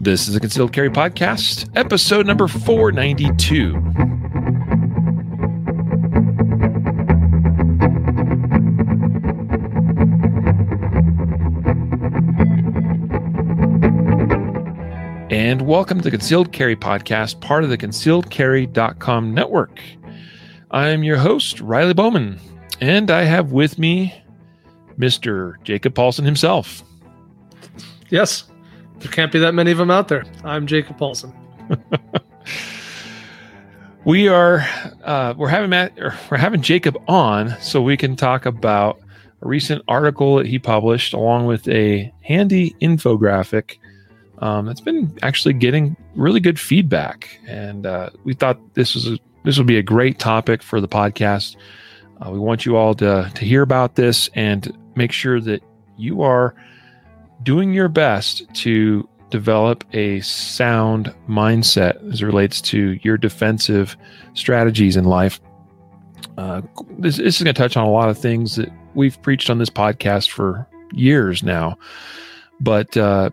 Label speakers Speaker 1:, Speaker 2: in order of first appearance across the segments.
Speaker 1: This is the Concealed Carry Podcast, episode number 492. And welcome to the Concealed Carry Podcast, part of the concealedcarry.com network. I'm your host, Riley Bowman, and I have with me Mr. Jacob Paulsen himself.
Speaker 2: Yes, there can't be that many of them out there. I'm Jacob Paulsen.
Speaker 1: we are uh, we're having Matt we're having Jacob on so we can talk about a recent article that he published along with a handy infographic um, that's been actually getting really good feedback, and uh, we thought this was a, this would be a great topic for the podcast. Uh, we want you all to to hear about this and make sure that you are doing your best to develop a sound mindset as it relates to your defensive strategies in life. Uh, this, this is going to touch on a lot of things that we've preached on this podcast for years now, but uh,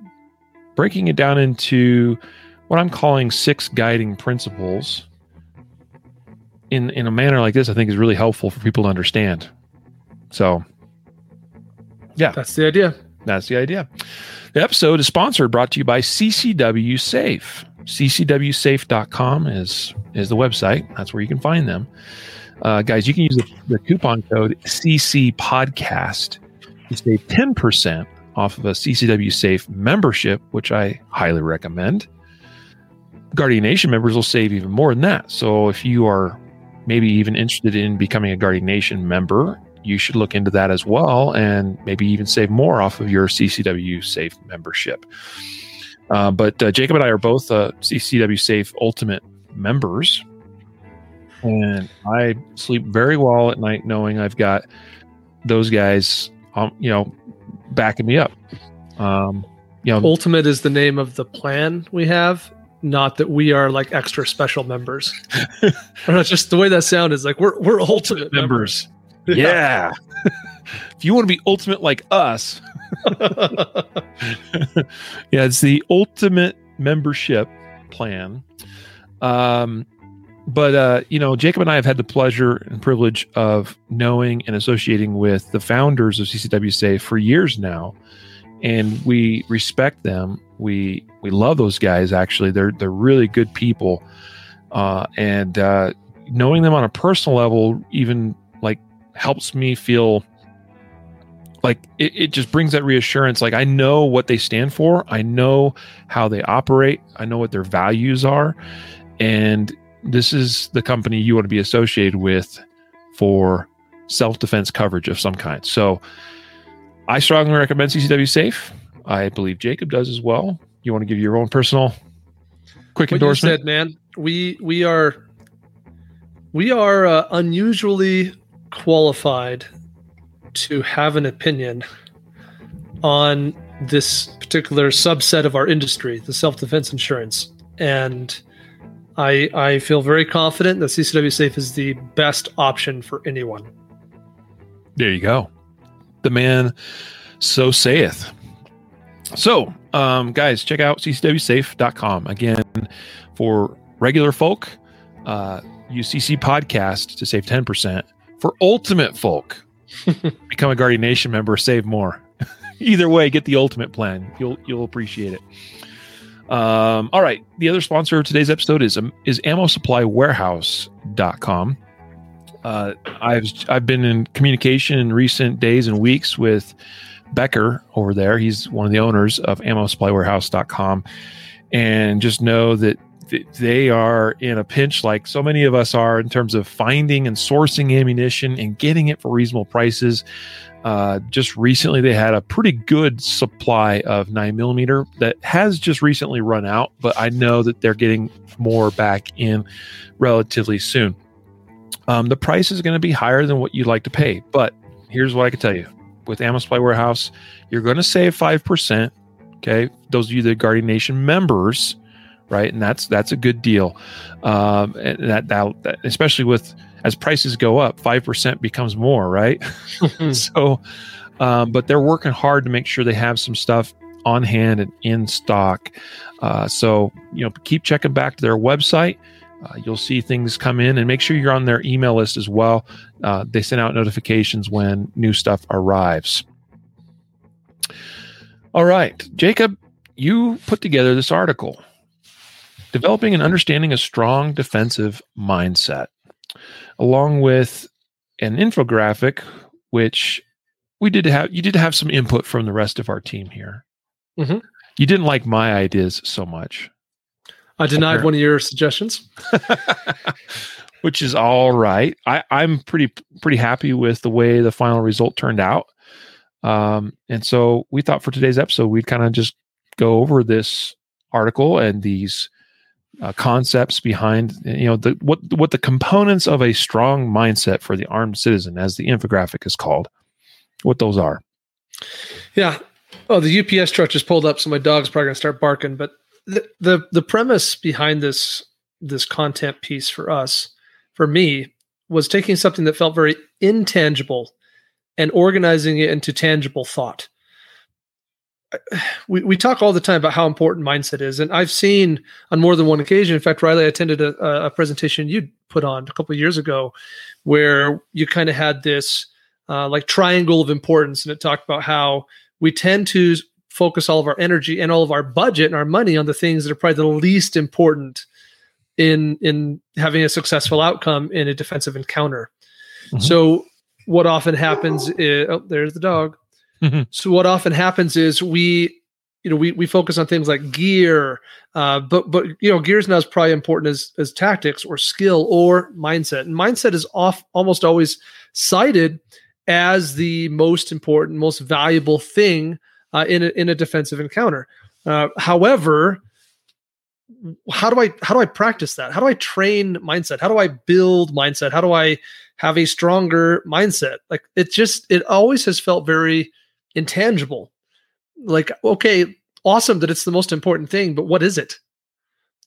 Speaker 1: breaking it down into what I'm calling six guiding principles in in a manner like this, I think is really helpful for people to understand. So, yeah,
Speaker 2: that's the idea.
Speaker 1: That's the idea. The episode is sponsored, brought to you by CCW Safe. CCWSafe.com is is the website. That's where you can find them. Uh, guys, you can use the, the coupon code CC Podcast to save 10% off of a CCW Safe membership, which I highly recommend. Guardian Nation members will save even more than that. So if you are maybe even interested in becoming a Guardian Nation member, you should look into that as well and maybe even save more off of your CCW Safe membership. Uh, but uh, Jacob and I are both uh, CCW Safe Ultimate members. And I sleep very well at night knowing I've got those guys, um, you know, backing me up. Um,
Speaker 2: you know, Ultimate is the name of the plan we have, not that we are like extra special members. or just the way that sound is like we're we're ultimate members.
Speaker 1: members. Yeah. if you want to be ultimate like us, yeah, it's the ultimate membership plan. Um, but uh, you know, Jacob and I have had the pleasure and privilege of knowing and associating with the founders of CCW Safe for years now, and we respect them. We we love those guys. Actually, they're they're really good people, uh, and uh, knowing them on a personal level even like helps me feel like it, it just brings that reassurance like i know what they stand for i know how they operate i know what their values are and this is the company you want to be associated with for self defense coverage of some kind. So I strongly recommend CCW Safe. I believe Jacob does as well. You want to give your own personal quick
Speaker 2: what
Speaker 1: endorsement?
Speaker 2: Said, man, we we are we are uh, unusually qualified to have an opinion on this particular subset of our industry, the self defense insurance, and I I feel very confident that CCW Safe is the best option for anyone.
Speaker 1: There you go. The man so saith. So, um, guys, check out ccwsafe.com. Again, for regular folk, uh, Podcast to save 10%. For ultimate folk, become a Guardian Nation member, save more. Either way, get the ultimate plan. You'll you'll appreciate it. Um, all right. The other sponsor of today's episode is um, is ammosupplywarehouse.com. Uh, I've I've been in communication in recent days and weeks with Becker over there. He's one of the owners of ammosupplywarehouse.com. And just know that they are in a pinch like so many of us are in terms of finding and sourcing ammunition and getting it for reasonable prices. Uh, just recently, they had a pretty good supply of nine millimeter that has just recently run out, but I know that they're getting more back in relatively soon. Um, the price is going to be higher than what you'd like to pay, but here's what I can tell you: with Ammo Supply Warehouse, you're going to save five percent. Okay, those of you that are Guardian Nation members, right, and that's that's a good deal. Um, and that, that especially with as prices go up, 5% becomes more, right? so, um, but they're working hard to make sure they have some stuff on hand and in stock. Uh, so, you know, keep checking back to their website. Uh, you'll see things come in and make sure you're on their email list as well. Uh, they send out notifications when new stuff arrives. All right, Jacob, you put together this article developing and understanding a strong defensive mindset, along with an infographic, which we did have. You did have some input from the rest of our team here. Mm-hmm. You didn't like my ideas so much.
Speaker 2: I denied Apparently. one of your suggestions,
Speaker 1: which is all right. I, I'm pretty pretty happy with the way the final result turned out. Um, and so we thought for today's episode we'd kind of just go over this article and these uh, concepts behind you know the what what the components of a strong mindset for the armed citizen, as the infographic is called, what those are.
Speaker 2: Yeah. Oh, the UPS truck just pulled up, so my dog's probably gonna start barking. But the the, the premise behind this this content piece for us, for me, was taking something that felt very intangible and organizing it into tangible thought we, we talk all the time about how important mindset is and i've seen on more than one occasion in fact riley I attended a, a presentation you put on a couple years ago where you kind of had this uh, like triangle of importance and it talked about how we tend to focus all of our energy and all of our budget and our money on the things that are probably the least important in in having a successful outcome in a defensive encounter mm-hmm. so what often happens is oh there's the dog Mm-hmm. So what often happens is we you know we, we focus on things like gear uh, but but you know gear is not as probably important as as tactics or skill or mindset. And mindset is off almost always cited as the most important most valuable thing uh, in a, in a defensive encounter. Uh, however how do i how do i practice that? How do i train mindset? How do i build mindset? How do i have a stronger mindset? Like it just it always has felt very intangible. Like, okay, awesome that it's the most important thing, but what is it?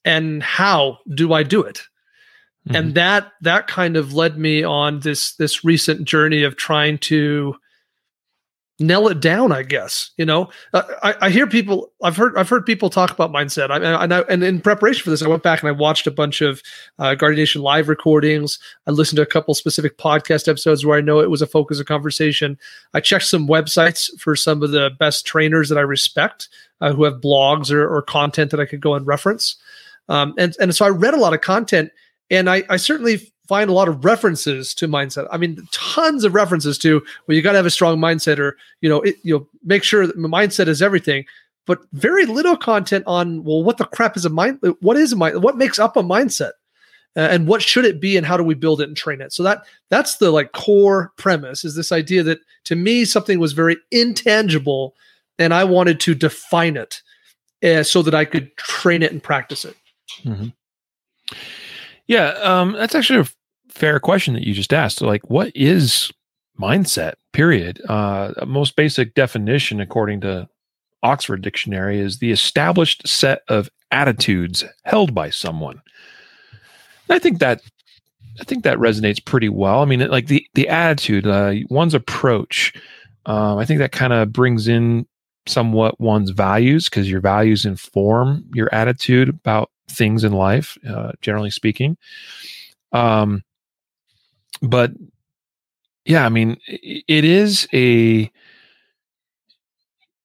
Speaker 2: And how do I do it? Mm-hmm. And that that kind of led me on this this recent journey of trying to nail it down i guess you know? Uh, I, I hear people i've heard i've heard people talk about mindset. I, and, I, and in preparation for this i went back and i watched a bunch of uh, guardian nation live recordings. I listened to a couple specific podcast episodes where i know it was a focus of conversation. I checked some websites for some of the best trainers that i respect uh, who have blogs or, or content that i could go and reference. Um, and, and so i read a lot of content and I, I certainly find a lot of references to mindset. I mean, tons of references to well, you got to have a strong mindset, or you know, it, you know, make sure that mindset is everything. But very little content on well, what the crap is a mind? What is a mind? What makes up a mindset? Uh, and what should it be and how do we build it and train it so that that's the like core premise is this idea that to me something was very intangible and i wanted to define it uh, so that i could train it and practice it mm-hmm.
Speaker 1: Yeah, um, that's actually a fair question that you just asked. So, like, what is mindset? Period. Uh, most basic definition, according to Oxford Dictionary, is the established set of attitudes held by someone. And I think that I think that resonates pretty well. I mean, like the the attitude, uh, one's approach. Um, I think that kind of brings in somewhat one's values because your values inform your attitude about things in life, uh, generally speaking. Um, but yeah, I mean, it, is a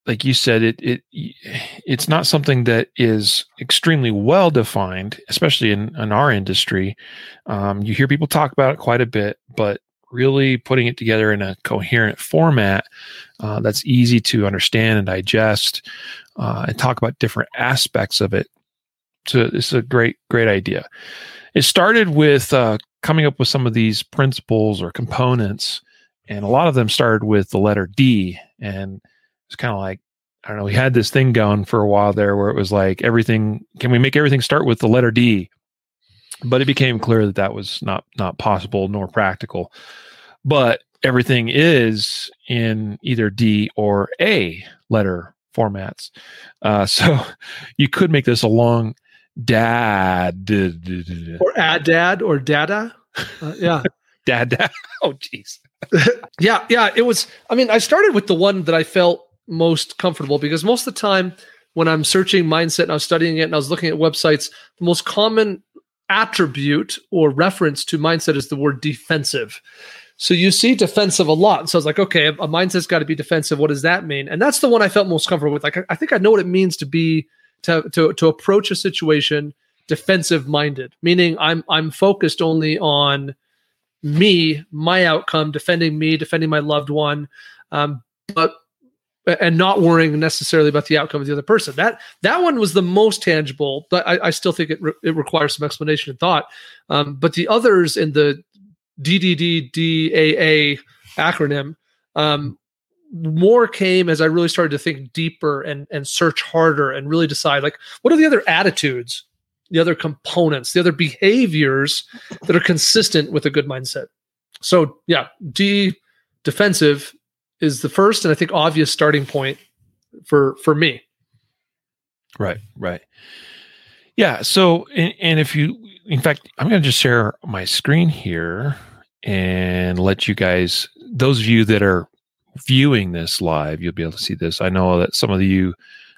Speaker 1: like you said, it it it's not something that is extremely well defined, especially in, in our industry. Um, you hear people talk about it quite a bit, but really putting it together in a coherent format uh, that's easy to understand and digest, uh, and talk about different aspects of it so it's a great great idea. It started with uh, coming up with some of these principles or components, and a lot of them started with the letter D, and it's kind of like I don't know. We had this thing going for a while there where it was like everything. Can we make everything start with the letter D? But it became clear that that was not not possible nor practical. But everything is in either D or A letter formats. Uh, so you could make this a long dad
Speaker 2: or add dad or dada uh, yeah
Speaker 1: dad dad oh jeez
Speaker 2: yeah yeah it was i mean i started with the one that i felt most comfortable because most of the time when I'm searching mindset and I was studying it and I was looking at websites, the most common attribute or reference to mindset is the word defensive. So you see defensive a lot. So I was like, okay, a mindset's got to be defensive. What does that mean? And that's the one I felt most comfortable with. Like, I think I know what it means to be to to to approach a situation defensive minded, meaning I'm I'm focused only on me, my outcome, defending me, defending my loved one, um, but and not worrying necessarily about the outcome of the other person. That that one was the most tangible, but I, I still think it re- it requires some explanation and thought. Um, but the others in the DDDDAA acronym, um, more came as I really started to think deeper and and search harder and really decide like what are the other attitudes, the other components, the other behaviors that are consistent with a good mindset. So yeah, D defensive is the first and I think obvious starting point for for me.
Speaker 1: Right, right. Yeah. So, and, and if you, in fact, I'm going to just share my screen here and let you guys, those of you that are viewing this live, you'll be able to see this. I know that some of you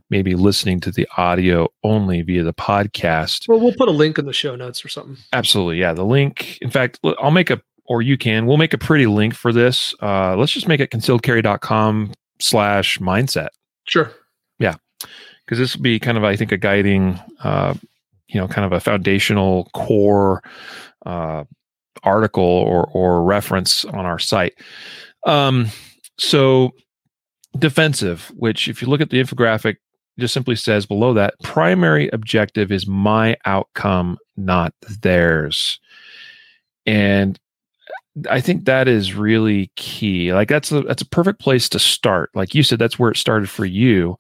Speaker 1: may be listening to the audio only via the podcast.
Speaker 2: Well, we'll put a link in the show notes or something.
Speaker 1: Absolutely. Yeah. The link, in fact, I'll make a or you can. We'll make a pretty link for this. Uh, let's just make it concealedcarry.com slash mindset.
Speaker 2: Sure.
Speaker 1: Yeah. Because this will be kind of, I think, a guiding, uh, you know, kind of a foundational core uh, article or, or reference on our site. Um, so, defensive, which if you look at the infographic, just simply says below that primary objective is my outcome, not theirs. And I think that is really key. Like that's a that's a perfect place to start. Like you said, that's where it started for you.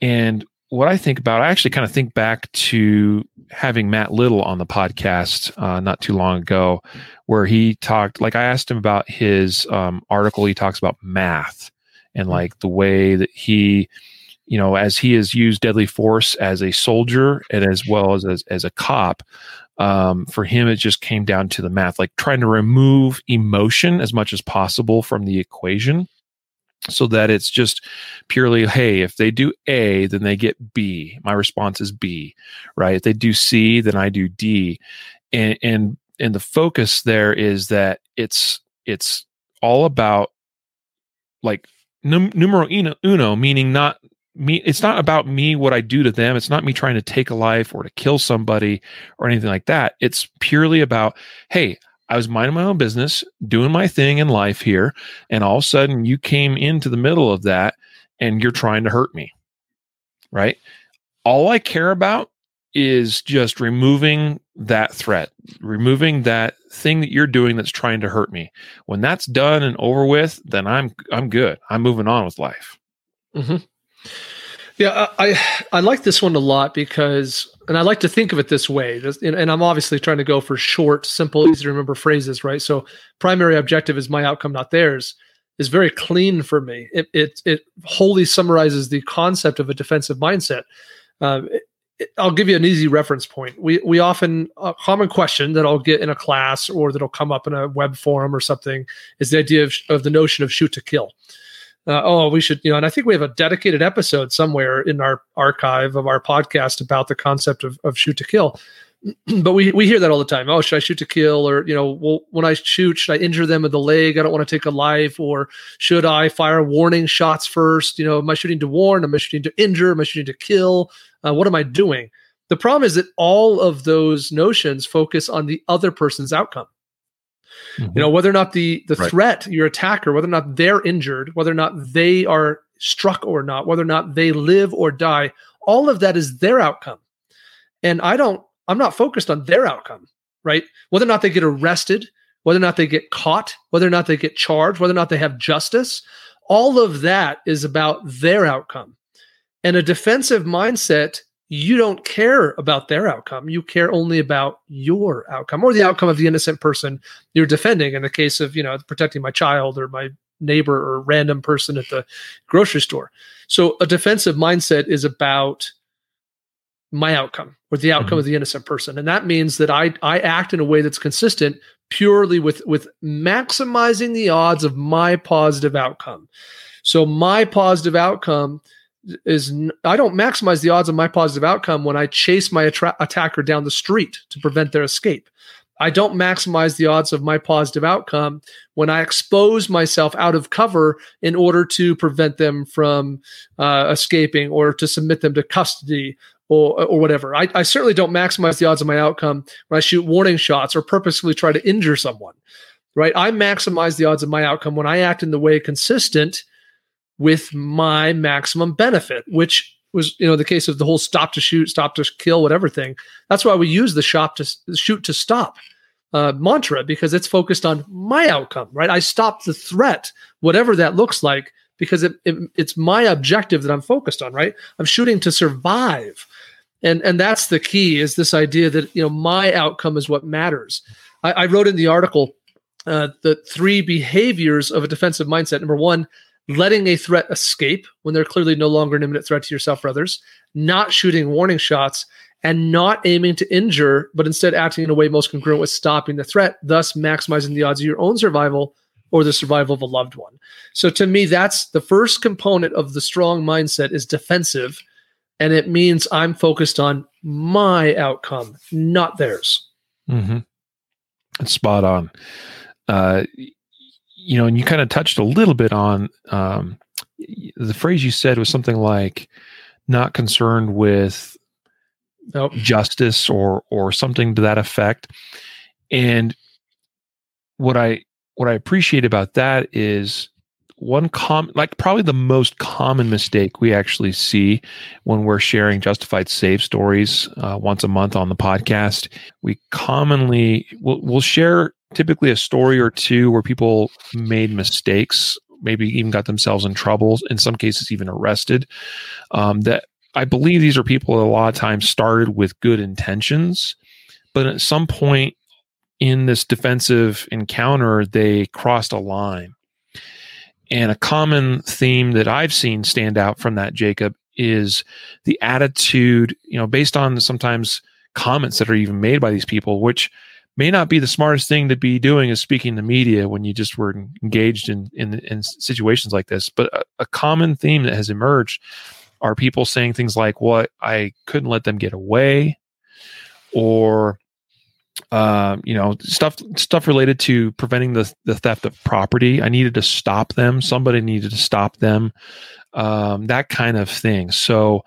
Speaker 1: And what I think about, I actually kind of think back to having Matt Little on the podcast uh, not too long ago, where he talked. Like I asked him about his um, article. He talks about math and mm-hmm. like the way that he, you know, as he has used deadly force as a soldier and as well as as, as a cop, um, for him, it just came down to the math, like trying to remove emotion as much as possible from the equation so that it's just purely, hey, if they do A, then they get B. My response is B, right? If they do C, then I do D. And, and, and the focus there is that it's, it's all about like num- numero uno, meaning not me it's not about me what i do to them it's not me trying to take a life or to kill somebody or anything like that it's purely about hey i was minding my own business doing my thing in life here and all of a sudden you came into the middle of that and you're trying to hurt me right? All i care about is just removing that threat removing that thing that you're doing that's trying to hurt me. When that's done and over with then i'm i'm good. I'm moving on with life.
Speaker 2: Mm-hmm. Yeah, I I like this one a lot because, and I like to think of it this way. And I'm obviously trying to go for short, simple, easy to remember phrases, right? So, primary objective is my outcome, not theirs. Is very clean for me. It it it wholly summarizes the concept of a defensive mindset. Um, it, I'll give you an easy reference point. We we often a common question that I'll get in a class or that'll come up in a web forum or something is the idea of, of the notion of shoot to kill uh, oh, we should, you know, and I think we have a dedicated episode somewhere in our archive of our podcast about the concept of, of shoot to kill. but we, we hear that all the time. Oh, should I shoot to kill? Or, you know, well, when I shoot, should I injure them in the leg? I don't want to take a life. Or should I fire warning shots first? You know, am I shooting to warn? Am I shooting to injure? Am I shooting to kill? Uh, what am I doing? The problem is that all of those notions focus on the other person's outcome. Mm-hmm. You know, whether or not the the right. threat, your attacker, whether or not they're injured, whether or not they are struck or not, whether or not they live or die, all of that is their outcome. And I don't, I'm not focused on their outcome, right? Whether or not they get arrested, whether or not they get caught, whether or not they get charged, whether or not they have justice, all of that is about their outcome. And a defensive mindset you don't care about their outcome. You care only about your outcome or the outcome of the innocent person you're defending in the case of, you know, protecting my child or my neighbor or random person at the grocery store. So a defensive mindset is about my outcome or the outcome mm-hmm. of the innocent person. And that means that I I act in a way that's consistent purely with with maximizing the odds of my positive outcome. So my positive outcome is I don't maximize the odds of my positive outcome when I chase my attra- attacker down the street to prevent their escape. I don't maximize the odds of my positive outcome when I expose myself out of cover in order to prevent them from uh, escaping or to submit them to custody or, or whatever. I, I certainly don't maximize the odds of my outcome when I shoot warning shots or purposefully try to injure someone. Right? I maximize the odds of my outcome when I act in the way consistent with my maximum benefit, which was you know the case of the whole stop to shoot, stop to kill, whatever thing. That's why we use the shop to shoot to stop uh, mantra because it's focused on my outcome. Right? I stop the threat, whatever that looks like, because it, it, it's my objective that I'm focused on. Right? I'm shooting to survive, and and that's the key. Is this idea that you know my outcome is what matters. I, I wrote in the article uh, the three behaviors of a defensive mindset. Number one letting a threat escape when they're clearly no longer an imminent threat to yourself or others, not shooting warning shots, and not aiming to injure, but instead acting in a way most congruent with stopping the threat, thus maximizing the odds of your own survival or the survival of a loved one. So to me, that's the first component of the strong mindset is defensive. And it means I'm focused on my outcome, not theirs.
Speaker 1: Mm-hmm. Spot on. Uh, you know, and you kind of touched a little bit on um, the phrase you said was something like not concerned with nope. justice or or something to that effect. And what I what I appreciate about that is one com like probably the most common mistake we actually see when we're sharing justified save stories uh, once a month on the podcast we commonly will we'll share typically a story or two where people made mistakes, maybe even got themselves in trouble, in some cases, even arrested. Um, that I believe these are people that a lot of times started with good intentions, but at some point in this defensive encounter, they crossed a line. And a common theme that I've seen stand out from that, Jacob, is the attitude, you know, based on sometimes comments that are even made by these people, which may not be the smartest thing to be doing is speaking to media when you just were engaged in in, in situations like this. But a, a common theme that has emerged are people saying things like, "What well, I couldn't let them get away," or um, you know, stuff stuff related to preventing the the theft of property. I needed to stop them. Somebody needed to stop them. Um, that kind of thing. So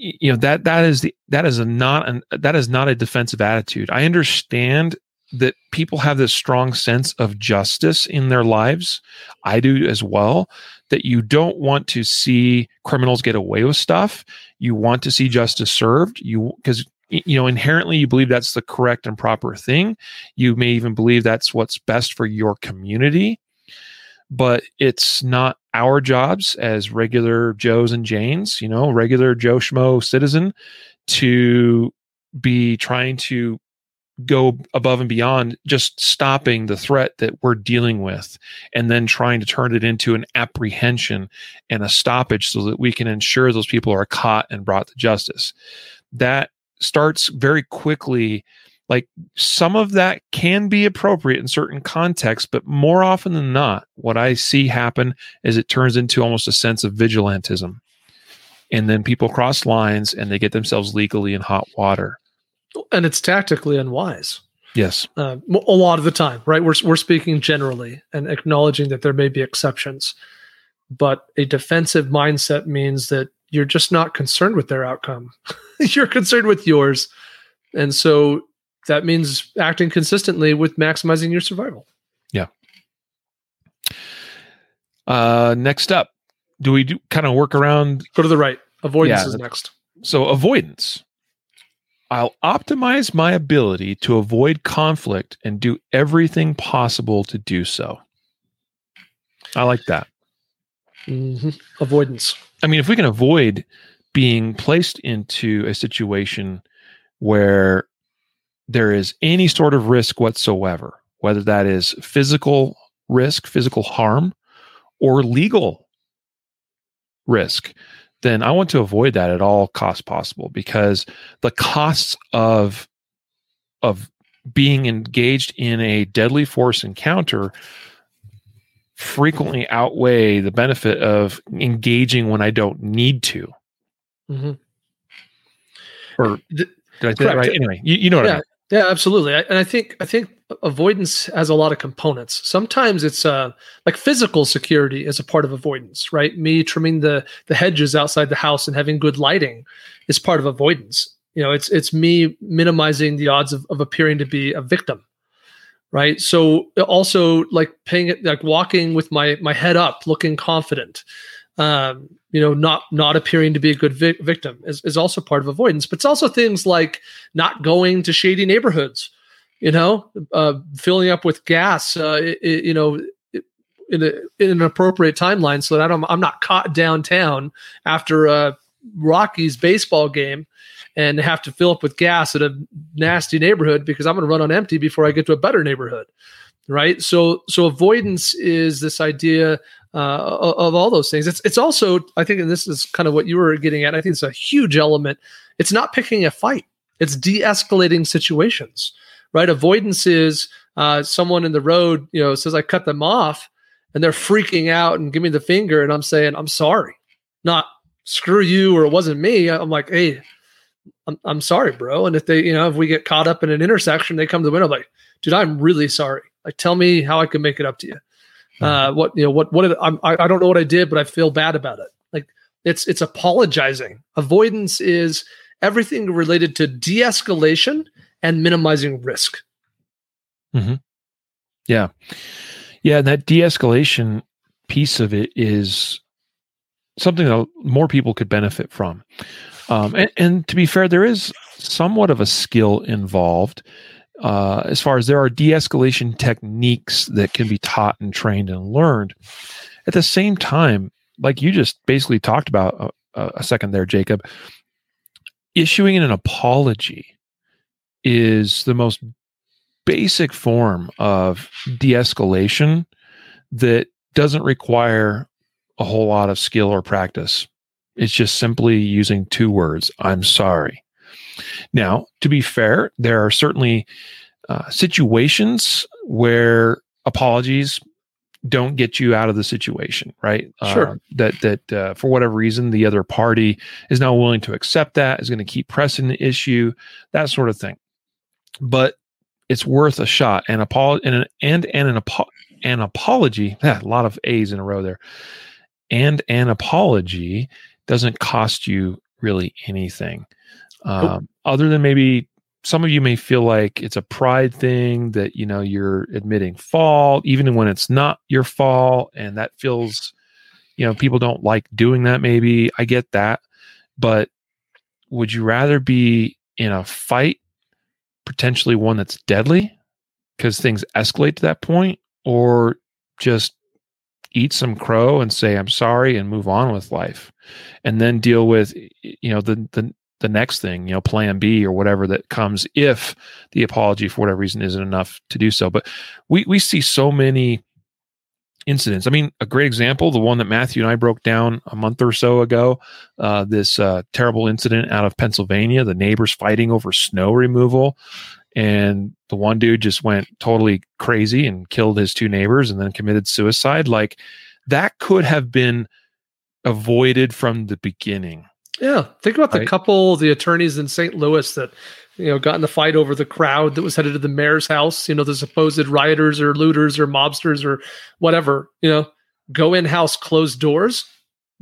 Speaker 1: you know that that is the that is a not an that is not a defensive attitude. I understand that people have this strong sense of justice in their lives. I do as well that you don't want to see criminals get away with stuff. You want to see justice served. You because you know inherently you believe that's the correct and proper thing. You may even believe that's what's best for your community. But it's not our jobs as regular Joes and Janes, you know, regular Joe Schmo citizen to be trying to go above and beyond just stopping the threat that we're dealing with and then trying to turn it into an apprehension and a stoppage so that we can ensure those people are caught and brought to justice. That starts very quickly like some of that can be appropriate in certain contexts, but more often than not, what I see happen is it turns into almost a sense of vigilantism. And then people cross lines and they get themselves legally in hot water.
Speaker 2: And it's tactically unwise.
Speaker 1: Yes.
Speaker 2: Uh, a lot of the time, right? We're, we're speaking generally and acknowledging that there may be exceptions. But a defensive mindset means that you're just not concerned with their outcome. you're concerned with yours. And so that means acting consistently with maximizing your survival.
Speaker 1: Yeah. Uh, next up, do we do kind of work around?
Speaker 2: Go to the right. Avoidance yeah, is next.
Speaker 1: So avoidance. I'll optimize my ability to avoid conflict and do everything possible to do so. I like that.
Speaker 2: Mm-hmm. Avoidance.
Speaker 1: I mean, if we can avoid being placed into a situation where there is any sort of risk whatsoever, whether that is physical risk, physical harm, or legal risk, then I want to avoid that at all costs possible because the costs of of being engaged in a deadly force encounter frequently outweigh the benefit of engaging when I don't need to.
Speaker 2: Mhm.
Speaker 1: Or did I say that right? Anyway, you, you know what I mean.
Speaker 2: Yeah, absolutely. And I think I think avoidance has a lot of components. Sometimes it's uh like physical security is a part of avoidance, right? Me trimming the the hedges outside the house and having good lighting is part of avoidance. You know, it's it's me minimizing the odds of, of appearing to be a victim. Right. So also like paying it like walking with my my head up, looking confident. Um, you know, not not appearing to be a good vic- victim is, is also part of avoidance. But it's also things like not going to shady neighborhoods, you know, uh, filling up with gas, uh, i- i- you know, in, a, in an appropriate timeline so that I'm, I'm not caught downtown after a Rockies baseball game and have to fill up with gas at a nasty neighborhood because I'm going to run on empty before I get to a better neighborhood. Right. So, so avoidance is this idea uh, of, all those things. It's, it's also, I think, and this is kind of what you were getting at. I think it's a huge element. It's not picking a fight it's de-escalating situations right avoidance is uh, someone in the road you know says i cut them off and they're freaking out and give me the finger and i'm saying i'm sorry not screw you or it wasn't me i'm like hey i'm, I'm sorry bro and if they you know if we get caught up in an intersection they come to the window like dude i'm really sorry like tell me how i can make it up to you uh, what you know what what did, I'm, I, I don't know what i did but i feel bad about it like it's it's apologizing avoidance is everything related to de-escalation and minimizing risk. Hmm.
Speaker 1: Yeah. Yeah. And that de escalation piece of it is something that more people could benefit from. Um, and, and to be fair, there is somewhat of a skill involved uh, as far as there are de escalation techniques that can be taught and trained and learned. At the same time, like you just basically talked about a, a second there, Jacob, issuing an apology is the most basic form of de-escalation that doesn't require a whole lot of skill or practice. It's just simply using two words, I'm sorry. Now, to be fair, there are certainly uh, situations where apologies don't get you out of the situation, right?
Speaker 2: Sure.
Speaker 1: Uh, that that uh, for whatever reason the other party is not willing to accept that, is going to keep pressing the issue, that sort of thing. But it's worth a shot. And apol- and an, and and an, apo- an apology, a lot of A's in a row there. And an apology doesn't cost you really anything, um. Other than maybe some of you may feel like it's a pride thing that you know you're admitting fault, even when it's not your fault, and that feels, you know, people don't like doing that. Maybe I get that, but would you rather be in a fight potentially one that's deadly because things escalate to that point or just eat some crow and say i'm sorry and move on with life and then deal with you know the the the next thing you know plan b or whatever that comes if the apology for whatever reason isn't enough to do so. But we we see so many incidents. I mean a great example the one that matthew and i broke down a month or so ago uh, this uh, terrible incident out of pennsylvania the neighbors fighting over snow removal. And the one dude just went totally crazy and killed his two neighbors and then committed suicide. Like that could have been avoided from the beginning
Speaker 2: Yeah, think about the
Speaker 1: Right.
Speaker 2: couple, the attorneys in St. Louis that you know got in the fight over the crowd that was headed to the mayor's house. You know, the supposed rioters or looters or mobsters or whatever. You know, go in house, close doors,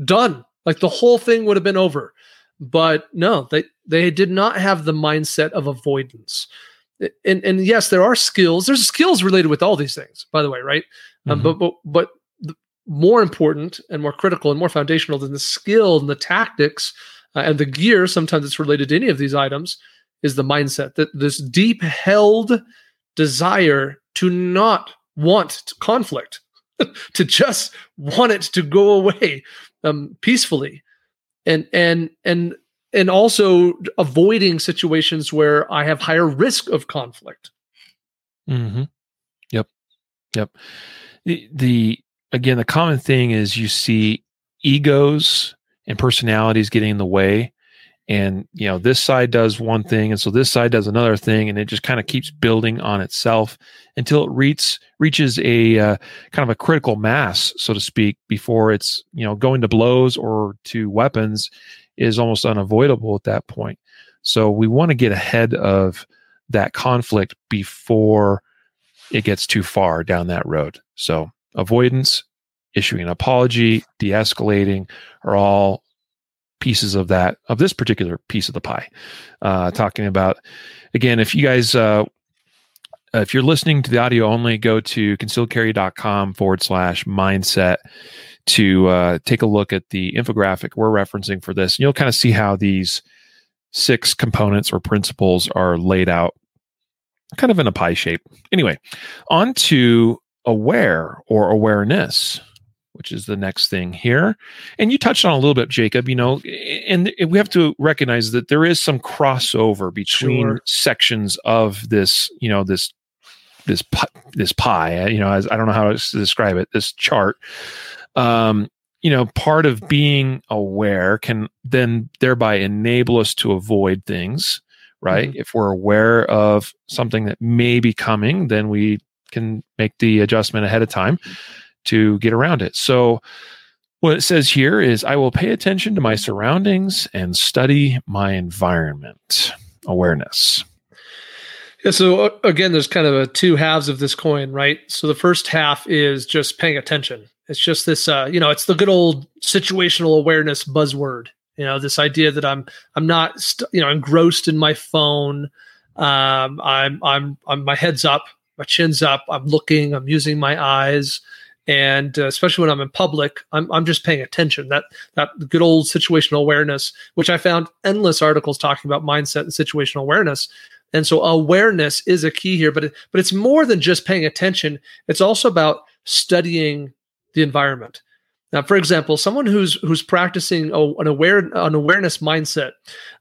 Speaker 2: done. Like the whole thing would have been over. But no, they they did not have the mindset of avoidance. And and yes, there are skills. There's skills related with all these things, by the way, right? Um,
Speaker 1: Mhm.
Speaker 2: but but but the, more important and more critical and more foundational than the skill and the tactics uh, and the gear. Sometimes it's related to any of these items. Is the mindset that this deep held desire to not want conflict, to just want it to go away um, peacefully, and and and and also avoiding situations where I have higher risk of conflict.
Speaker 1: Mm-hmm. Yep. Yep. The, the again, the common thing is you see egos and personalities getting in the way, and you know this side does one thing and so this side does another thing and it just kind of keeps building on itself until it reaches reaches a uh, kind of a critical mass so to speak before it's you know going to blows or to weapons is almost unavoidable at that point. So we want to get ahead of that conflict before it gets too far down that road. So avoidance issuing an apology de-escalating are all pieces of that of this particular piece of the pie. Uh, talking about again if you guys uh, if you're listening to the audio only go to concealedcarry.com forward slash mindset to uh, take a look at the infographic we're referencing for this and you'll kind of see how these six components or principles are laid out kind of in a pie shape. Anyway on to aware or awareness which is the next thing here. And you touched on a little bit, Jacob, you know, and we have to recognize that there is some crossover between sure. sections of this, you know, this this this pie, you know, as I don't know how to describe it, this chart. Um, you know, part of being aware can then thereby enable us to avoid things, right? Mm-hmm. If we're aware of something that may be coming, then we can make the adjustment ahead of time to get around it. So, what it says here is I will pay attention to my surroundings and study my environment awareness.
Speaker 2: Yeah, so uh, again, there's kind of a two halves of this coin, right? So the first half is just paying attention. It's just this, uh, you know, it's the good old situational awareness buzzword. You know, this idea that I'm, I'm not, st- you know, engrossed in my phone. Um, I'm, I'm, I'm, my head's up, my chin's up. I'm looking. I'm using my eyes and uh, especially when I'm in public, I'm, I'm just paying attention. That that good old situational awareness, which I found endless articles talking about mindset and situational awareness. And so awareness is a key here, but it, but it's more than just paying attention. It's also about studying the environment. Now, for example, someone who's who's practicing a, an aware an awareness mindset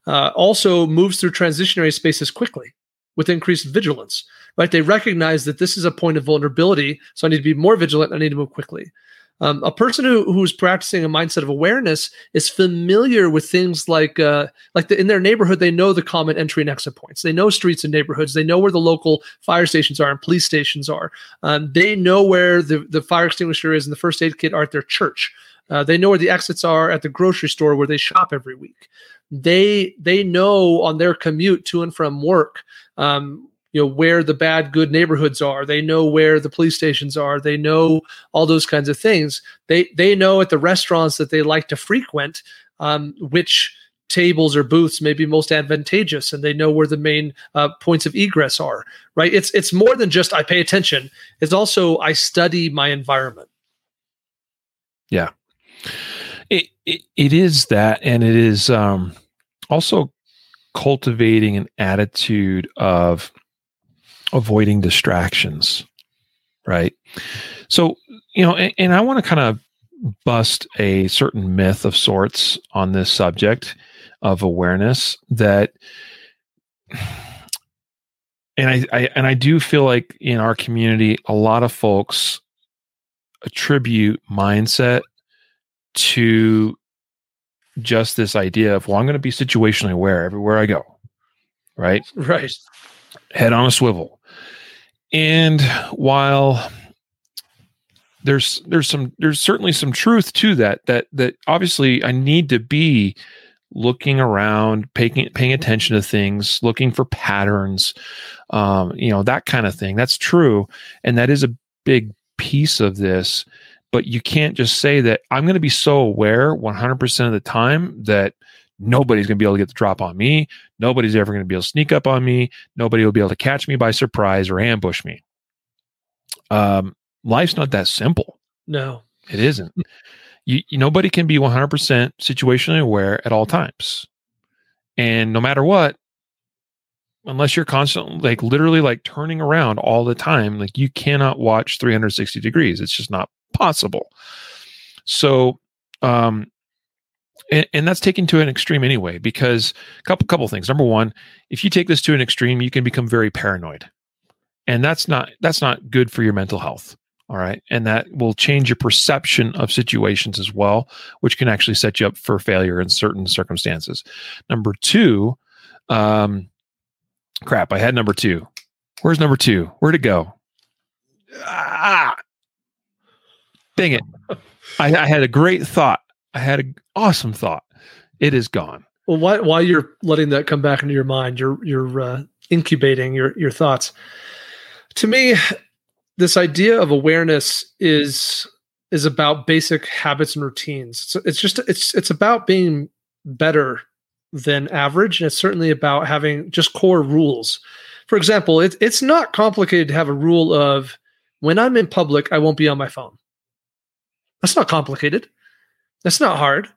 Speaker 2: uh, also moves through transitionary spaces quickly with increased vigilance right? They recognize that this is a point of vulnerability, so I need to be more vigilant. I need to move quickly. Um, a person who, who's practicing a mindset of awareness is familiar with things like uh, like the, in their neighborhood they know the common entry and exit points they know streets and neighborhoods they know where the local fire stations are and police stations are um, they know where the, the fire extinguisher is and the first aid kit are at their church uh, they know where the exits are at the grocery store where they shop every week they they know on their commute to and from work um, you know where the bad good neighborhoods are. They know where the police stations are. They know all those kinds of things. They they know at the restaurants that they like to frequent um, which tables or booths may be most advantageous and they know where the main uh, points of egress are right? It's it's more than just i pay attention. It's also i study my environment.
Speaker 1: Yeah. It, it, it is that and it is um, also cultivating an attitude of avoiding distractions, right? So, you know, and, and I want to kind of bust a certain myth of sorts on this subject of awareness that and I, I, and I do feel like in our community a lot of folks attribute mindset to just this idea of well I'm going to be situationally aware everywhere I go right
Speaker 2: right
Speaker 1: head on a swivel and while there's there's some there's certainly some truth to that that that obviously I need to be looking around, paying paying attention to things, looking for patterns, um, you know that kind of thing. That's true, and that is a big piece of this. But you can't just say that I'm going to be so aware 100% of the time that nobody's going to be able to get the drop on me. Nobody's ever going to be able to sneak up on me. Nobody will be able to catch me by surprise or ambush me. Um, life's not that simple.
Speaker 2: No,
Speaker 1: it isn't. You, you, nobody can be 100% situationally aware at all times. And no matter what, unless you're constantly like literally like turning around all the time, like you cannot watch 360 degrees. It's just not possible. So, um, and, and, that's taken to an extreme anyway because a couple couple things number one if you take this to an extreme you can become very paranoid and that's not that's not good for your mental health All right. And that will change your perception of situations as well, which can actually set you up for failure in certain circumstances. Number two, um, crap, I had number two. Where's number two? Where'd it go? Ah, dang it. I, I had a great thought. I had an awesome thought. It is gone.
Speaker 2: Well, why, while you're letting that come back into your mind, you're, you're uh, incubating your, your thoughts. To me, this idea of awareness is is about basic habits and routines. So it's just it's it's about being better than average, and it's certainly about having just core rules. For example, it, it's not complicated to have a rule of when I'm in public, I won't be on my phone. That's not complicated. That's not hard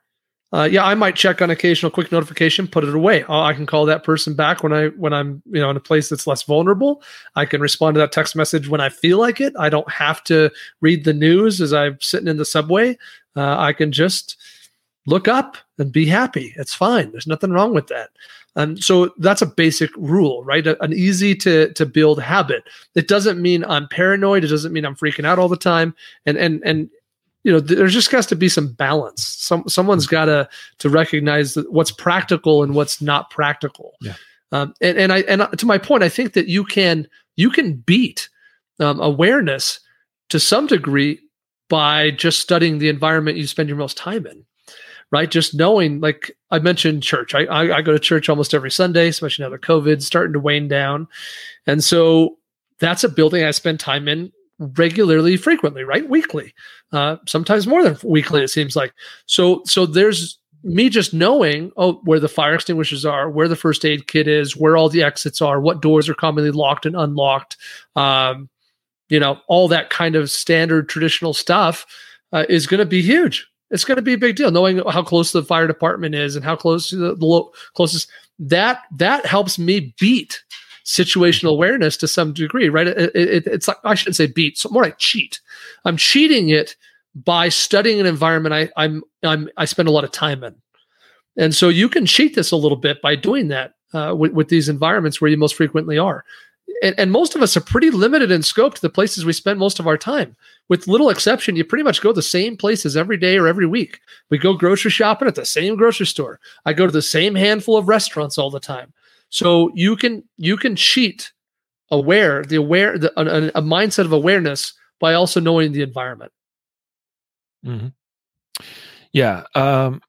Speaker 2: uh, yeah, I might check on occasional quick notification, put it away. Uh, I can call that person back when I when I'm you know in a place that's less vulnerable. I can respond to that text message when I feel like it. I don't have to read the news as I'm sitting in the subway. Uh, I can just look up and be happy. It's fine. There's nothing wrong with that. And so that's a basic rule, right? an easy to to build habit. It doesn't mean I'm paranoid. It doesn't mean I'm freaking out all the time. And and and you know there's just has to be some balance. Some someone's got to to recognize what's practical and what's not practical.
Speaker 1: Yeah.
Speaker 2: um, and and i and to my point i think that you can you can beat um, awareness to some degree by just studying the environment you spend your most time in right? Just knowing like i mentioned church. I i, I go to church almost every sunday especially now that covid starting to wane down. And so that's a building i spend time in regularly, frequently, right? Weekly, uh, sometimes more than weekly. It seems like so. So there's me just knowing oh where the fire extinguishers are, where the first aid kit is, where all the exits are, what doors are commonly locked and unlocked. Um, you know, all that kind of standard traditional stuff uh, is going to be huge. It's going to be a big deal. Knowing how close the fire department is and how close the, the lo- closest that that helps me beat situational awareness to some degree, right? It, it, it's like I shouldn't say beat, so more like cheat. I'm cheating it by studying an environment I, I'm I'm I spend a lot of time in, and so you can cheat this a little bit by doing that uh, with, with these environments where you most frequently are. And, and, most of us are pretty limited in scope to the places we spend most of our time. With little exception, you pretty much go the same places every day or every week. We go grocery shopping at the same grocery store. I go to the same handful of restaurants all the time. So you can you can cheat aware the aware the, a, a mindset of awareness by also knowing the environment.
Speaker 1: Mm-hmm. Yeah, um,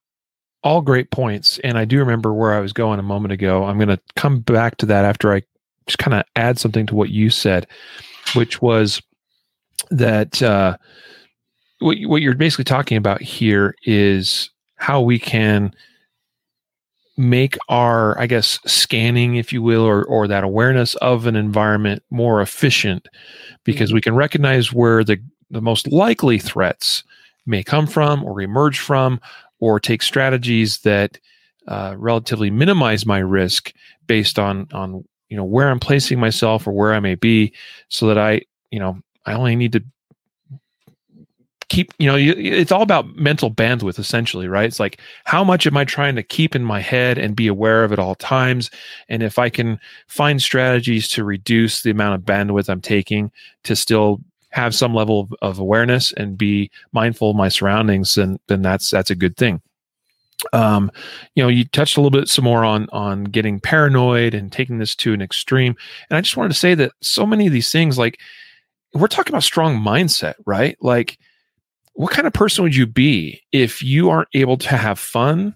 Speaker 1: all great points, and I do remember where I was going a moment ago. I'm going to come back to that after I just kind of add something to what you said, which was that uh, what what you're basically talking about here is how we can make our i guess scanning if you will or or that awareness of an environment more efficient because mm-hmm. we can recognize where the the most likely threats may come from or emerge from or take strategies that uh, relatively minimize my risk based on on you know where i'm placing myself or where i may be so that i you know i only need to keep you know it's all about mental bandwidth essentially right? It's like how much am i trying to keep in my head and be aware of at all times? And if i can find strategies to reduce the amount of bandwidth i'm taking to still have some level of, of awareness and be mindful of my surroundings then then that's that's a good thing. Um you know you touched a little bit some more on on getting paranoid and taking this to an extreme. And i just wanted to say that so many of these things like we're talking about strong mindset right? Like what kind of person would you be if you aren't able to have fun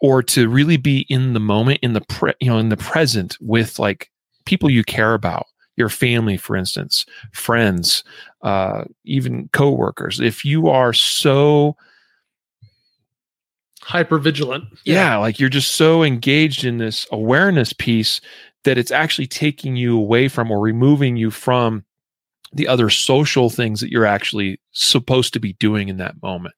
Speaker 1: or to really be in the moment in the pre- you know in the present with like people you care about your family for instance friends uh, even coworkers if you are so
Speaker 2: hyper vigilant
Speaker 1: yeah. yeah like you're just so engaged in this awareness piece that it's actually taking you away from or removing you from the other social things that you're actually supposed to be doing in that moment.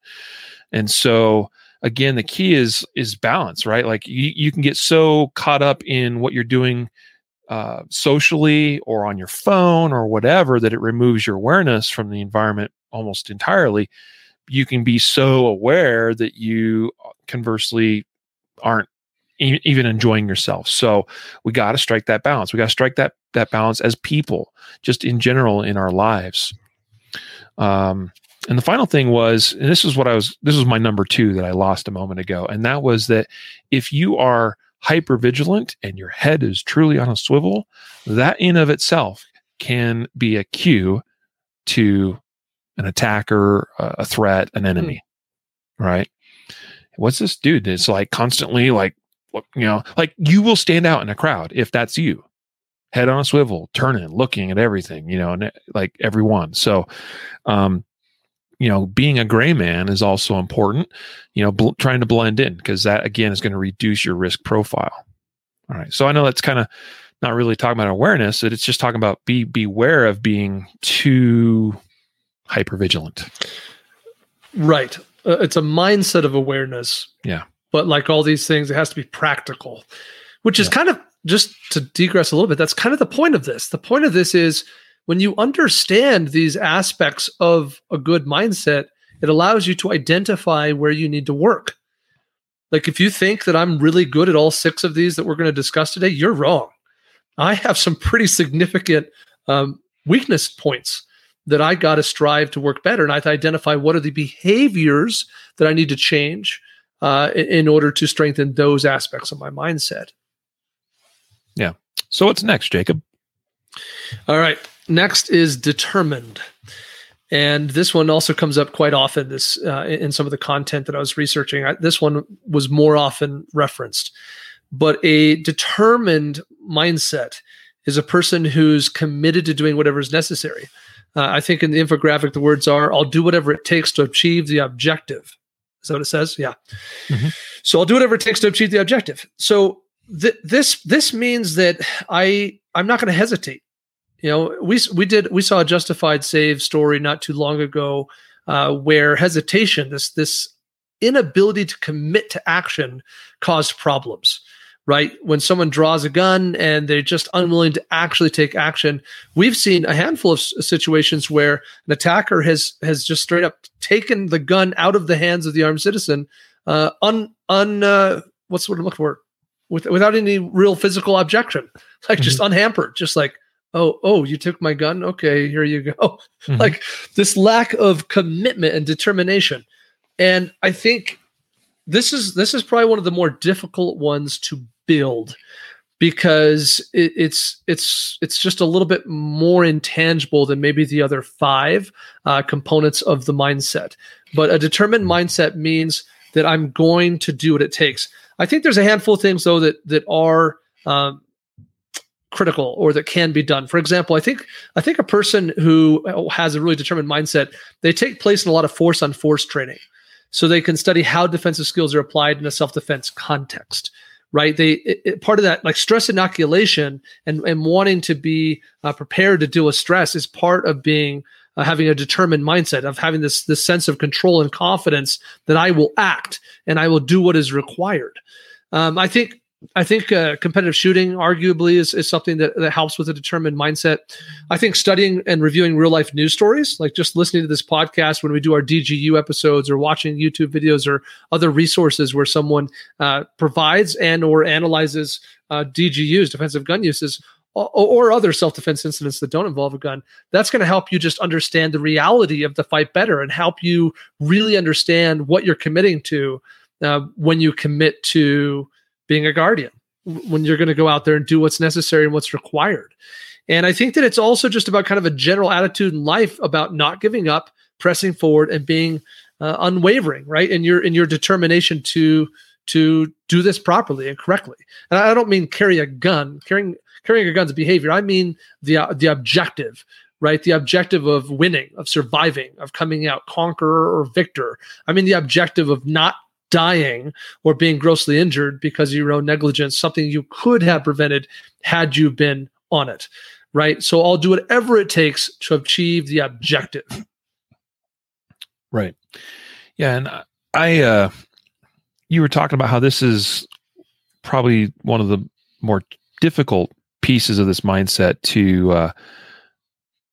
Speaker 1: And so again, the key is is balance, right? Like you, you can get so caught up in what you're doing uh, socially or on your phone or whatever that it removes your awareness from the environment almost entirely. You can be so aware that you uh, conversely aren't even enjoying yourself. So we got to strike that balance. We got to strike that that balance as people, just in general in our lives. Um, and the final thing was, and this is what I was, this was my number two that I lost a moment ago. And that was that if you are hyper vigilant and your head is truly on a swivel, that in of itself can be a cue to an attacker, a threat, an enemy, mm. right? What's this dude? It's like constantly like, you know, like you will stand out in a crowd if that's you, head on a swivel, turning, looking at everything, you know, and like everyone. So, um, you know, being a gray man is also important, you know, bl- trying to blend in because that again is going to reduce your risk profile. All right. So I know that's kind of not really talking about awareness, it's just talking about be beware of being too hyper vigilant.
Speaker 2: Right. Uh, it's a mindset of awareness.
Speaker 1: Yeah.
Speaker 2: But like all these things, it has to be practical, which is yeah. kind of just to digress a little bit. That's kind of the point of this. The point of this is when you understand these aspects of a good mindset, it allows you to identify where you need to work. Like if you think that I'm really good at all six of these that we're going to discuss today, you're wrong. I have some pretty significant um, weakness points that I got to strive to work better. And I have to identify what are the behaviors that I need to change uh, in, order to strengthen those aspects of my mindset.
Speaker 1: Yeah. So what's next, Jacob?
Speaker 2: All right. Next is determined. And this one also comes up quite often. This uh, in some of the content that I was researching. I, this one was more often referenced. But a determined mindset is a person who's committed to doing whatever is necessary. Uh, I think in the infographic, the words are, I'll do whatever it takes to achieve the objective. Is that what it says? Yeah. Mm-hmm. So I'll do whatever it takes to achieve the objective. So th- this this means that I I'm not going to hesitate. You know, we we did we saw a justified save story not too long ago uh, where hesitation, this this inability to commit to action, caused problems right? When someone draws a gun and they're just unwilling to actually take action, we've seen a handful of situations where an attacker has has just straight up taken the gun out of the hands of the armed citizen, uh, un un uh, what's what I'm looking for, with, without any real physical objection, like mm-hmm. just unhampered, just like. Oh, oh, you took my gun? Okay, here you go. Mm-hmm. like this lack of commitment and determination. And I think this is this is probably one of the more difficult ones to build because it, it's it's it's just a little bit more intangible than maybe the other five uh, components of the mindset. But a determined mindset means that I'm going to do what it takes. I think there's a handful of things though that that are um, critical or that can be done. For example, I think I think a person who has a really determined mindset they take place in a lot of force on force training, so they can study how defensive skills are applied in a self defense context right? They it, it, part of that like stress inoculation and and wanting to be uh, prepared to deal with stress is part of being uh, having a determined mindset of having this this sense of control and confidence that I will act and I will do what is required. Um, I think I think uh, competitive shooting arguably is, is something that, that helps with a determined mindset. I think studying and reviewing real life news stories, like just listening to this podcast when we do our DGU episodes or watching YouTube videos or other resources where someone uh, provides and or analyzes uh, DGUs, defensive gun uses, or, or other self-defense incidents that don't involve a gun that's going to help you just understand the reality of the fight better and help you really understand what you're committing to uh, when you commit to being a guardian when you're going to go out there and do what's necessary and what's required. And I think that it's also just about kind of a general attitude in life about not giving up, pressing forward, and being uh, unwavering, right? In your in your determination to to do this properly and correctly. And I don't mean carry a gun. Carrying carrying a gun's behavior. I mean the uh, the objective, right? The objective of winning, of surviving, of coming out conqueror or victor. I mean the objective of not dying or being grossly injured because of your own negligence, something you could have prevented had you been on it. Right. So I'll do whatever it takes to achieve the objective.
Speaker 1: Right. Yeah. And I, uh, you were talking about how this is probably one of the more difficult pieces of this mindset to, uh,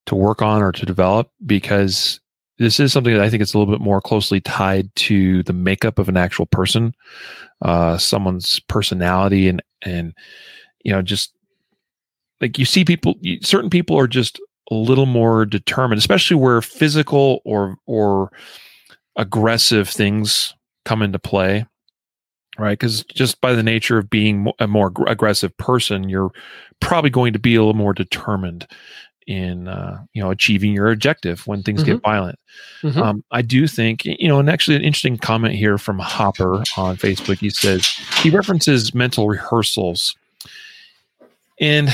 Speaker 1: to work on or to develop because this is something that I think is a little bit more closely tied to the makeup of an actual person, uh, someone's personality, and and you know just like you see people, certain people are just a little more determined, especially where physical or or aggressive things come into play, right? Because just by the nature of being a more aggressive person, you're probably going to be a little more determined in uh, you know achieving your objective when things mm-hmm. get violent. Mm-hmm. Um, I do think you know, and actually an interesting comment here from Hopper on Facebook. He says he references mental rehearsals, and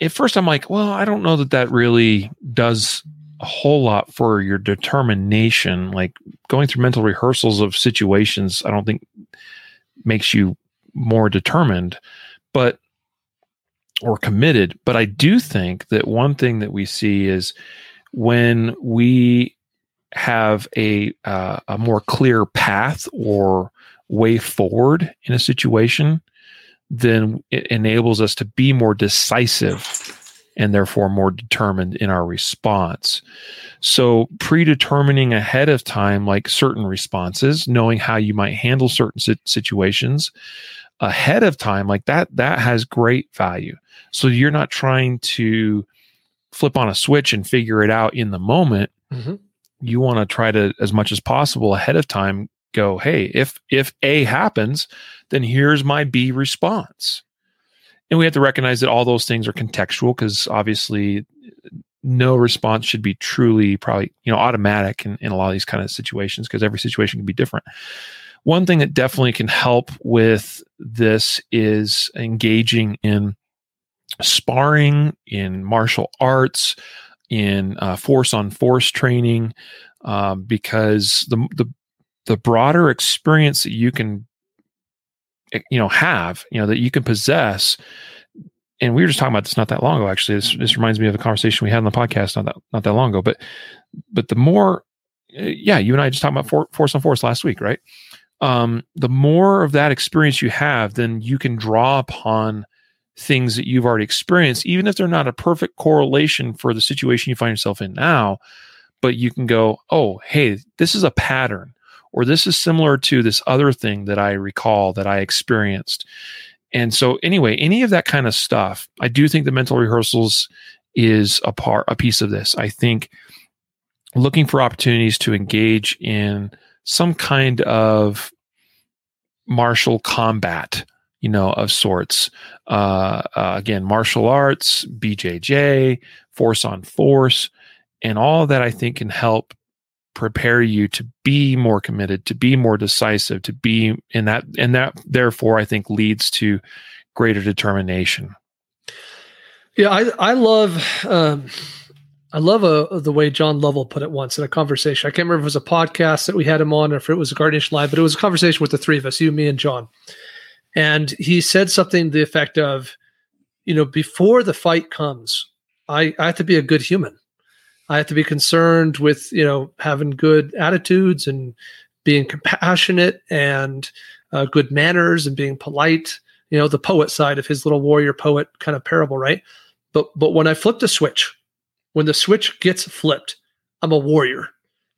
Speaker 1: at first I'm like, well, I don't know that that really does a whole lot for your determination. Like going through mental rehearsals of situations, I don't think makes you more determined, but or committed. But I do think that one thing that we see is when we have a uh, a more clear path or way forward in a situation, then it enables us to be more decisive and therefore more determined in our response. So, predetermining ahead of time, like certain responses, knowing how you might handle certain situations ahead of time, like that, that has great value. So, you're not trying to flip on a switch and figure it out in the moment. Mm-hmm. You want to try to, as much as possible ahead of time, go, hey, if if A happens, then here's my B response. And we have to recognize that all those things are contextual because obviously no response should be truly probably you know automatic in, in a lot of these kind of situations because every situation can be different one thing that definitely can help with this is engaging in sparring in martial arts in uh, force on force training um, because the, the the broader experience that you can eh, you know have you know that you can possess and we were just talking about this not that long ago actually. This, this reminds me of a conversation we had on the podcast not that not that long ago but but the more eh, yeah you and i just talked about for, force on force last week right um, the more of that experience you have then you can draw upon things that you've already experienced even if they're not a perfect correlation for the situation you find yourself in now but you can go oh hey this is a pattern or this is similar to this other thing that I recall that I experienced. And so anyway, any of that kind of stuff, I do think the mental rehearsals is a part a piece of this. I think looking for opportunities to engage in some kind of martial combat, you know, of sorts. Uh, uh, again, martial arts, BJJ, force on force, and all that I think can help prepare you to be more committed, to be more decisive, to be in that, and that therefore I think leads to greater determination.
Speaker 2: Yeah, I I love um, I love uh, the way John Lovell put it once in a conversation. I can't remember if it was a podcast that we had him on or if it was a Guardian Live, but it was a conversation with the three of us, you, me, and John. And he said something to the effect of, you know, before the fight comes, I, I have to be a good human. I have to be concerned with, you know, having good attitudes and being compassionate and uh, good manners and being polite. You know, the poet side of his little warrior poet kind of parable, right? But but when I flip the switch, when the switch gets flipped, I'm a warrior.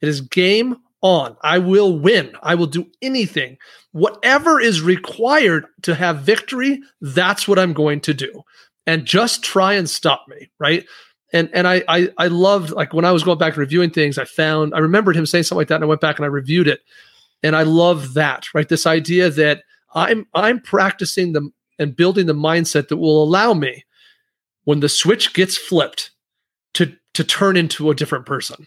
Speaker 2: It is game on. I will win. I will do anything. Whatever is required to have victory, that's what I'm going to do. And just try and stop me, right? and and I, I I loved like when I was going back and reviewing things, I found I remembered him saying something like that, and I went back and I reviewed it, and I love that right. This idea that I'm I'm practicing the and building the mindset that will allow me when the switch gets flipped to turn into a different person,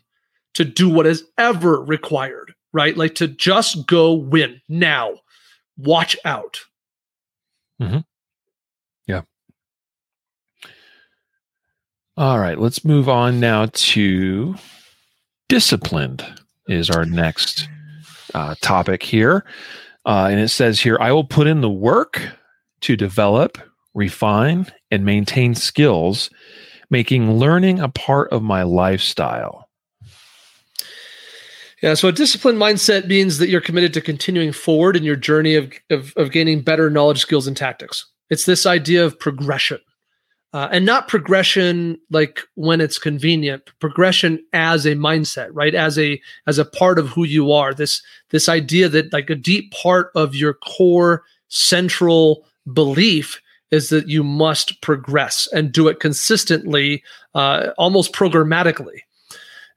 Speaker 2: to do what is ever required, right? Like to just go win now. Watch out.
Speaker 1: Mm-hmm. Yeah. All right, let's move on now to disciplined is our next uh, topic here. Uh, and it says here, I will put in the work to develop, refine, and maintain skills, making learning a part of my lifestyle.
Speaker 2: Yeah, so a disciplined mindset means that you're committed to continuing forward in your journey of, of, of gaining better knowledge, skills, and tactics. It's this idea of progression uh, and not progression like when it's convenient progression as a mindset right as a as a part of who you are this this idea that like a deep part of your core central belief is that you must progress and do it consistently, uh, almost programmatically.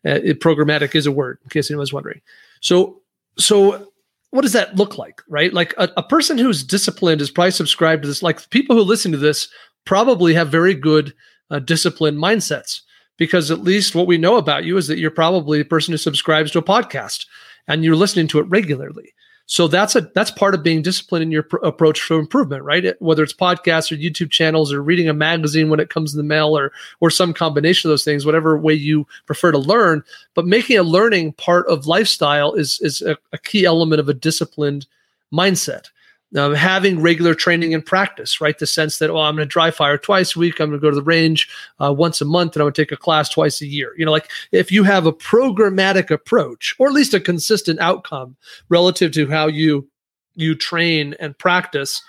Speaker 2: Uh, programmatic is a word, in case anyone's wondering. So, so what does that look like, right? Like a, a person who's disciplined is probably subscribed to this. Like people who listen to this probably have very good uh, disciplined mindsets because at least what we know about you is that you're probably a person who subscribes to a podcast and you're listening to it regularly. So that's a that's part of being disciplined in your pr- approach to improvement, right? It, whether it's podcasts or YouTube channels or reading a magazine when it comes in the mail or or some combination of those things, whatever way you prefer to learn. But making a learning part of lifestyle is is a, a key element of a disciplined mindset um, having regular training and practice, right? The sense that, oh, I'm going to dry fire twice a week. I'm going to go to the range uh, once a month and I'm going to take a class twice a year. You know, like if you have a programmatic approach or at least a consistent outcome relative to how you you train and practice,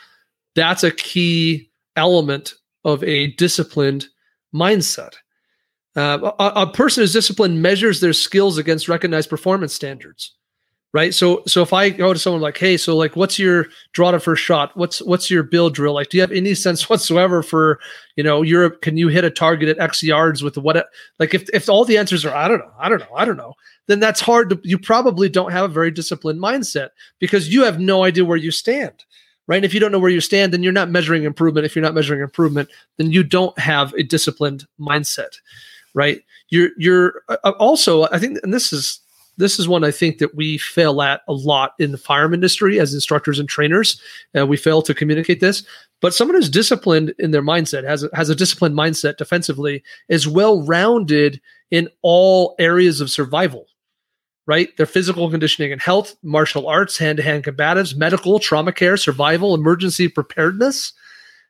Speaker 2: that's a key element of a disciplined mindset. Uh, a, a person who's disciplined measures their skills against recognized performance standards right? So so if i go to someone like hey so like what's your draw to first shot? What's what's your Bill drill? Like do you have any sense whatsoever for you know europe can you hit a target at x yards with what like if if all the answers are i don't know i don't know i don't know then that's hard to you probably don't have a very disciplined mindset because you have no idea where you stand right? And if you don't know where you stand then you're not measuring improvement. If you're not measuring improvement then you don't have a disciplined mindset right? You're you're uh, also i think and this is this is one I think that we fail at a lot in the firearm industry as instructors and trainers. Uh, we fail to communicate this. But someone who's disciplined in their mindset, has a, has a disciplined mindset defensively, is well rounded in all areas of survival, right? Their physical conditioning and health, martial arts, hand to hand combatives, medical, trauma care, survival, emergency preparedness.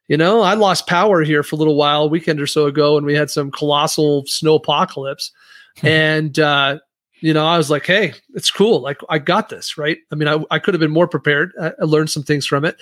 Speaker 2: You know, I lost power here for a little while, a weekend or so ago, and we had some colossal snow apocalypse. Hmm. and uh, you know, I was like, hey, it's cool. Like I got this, right? I mean, I, I could have been more prepared. I, I learned some things from it,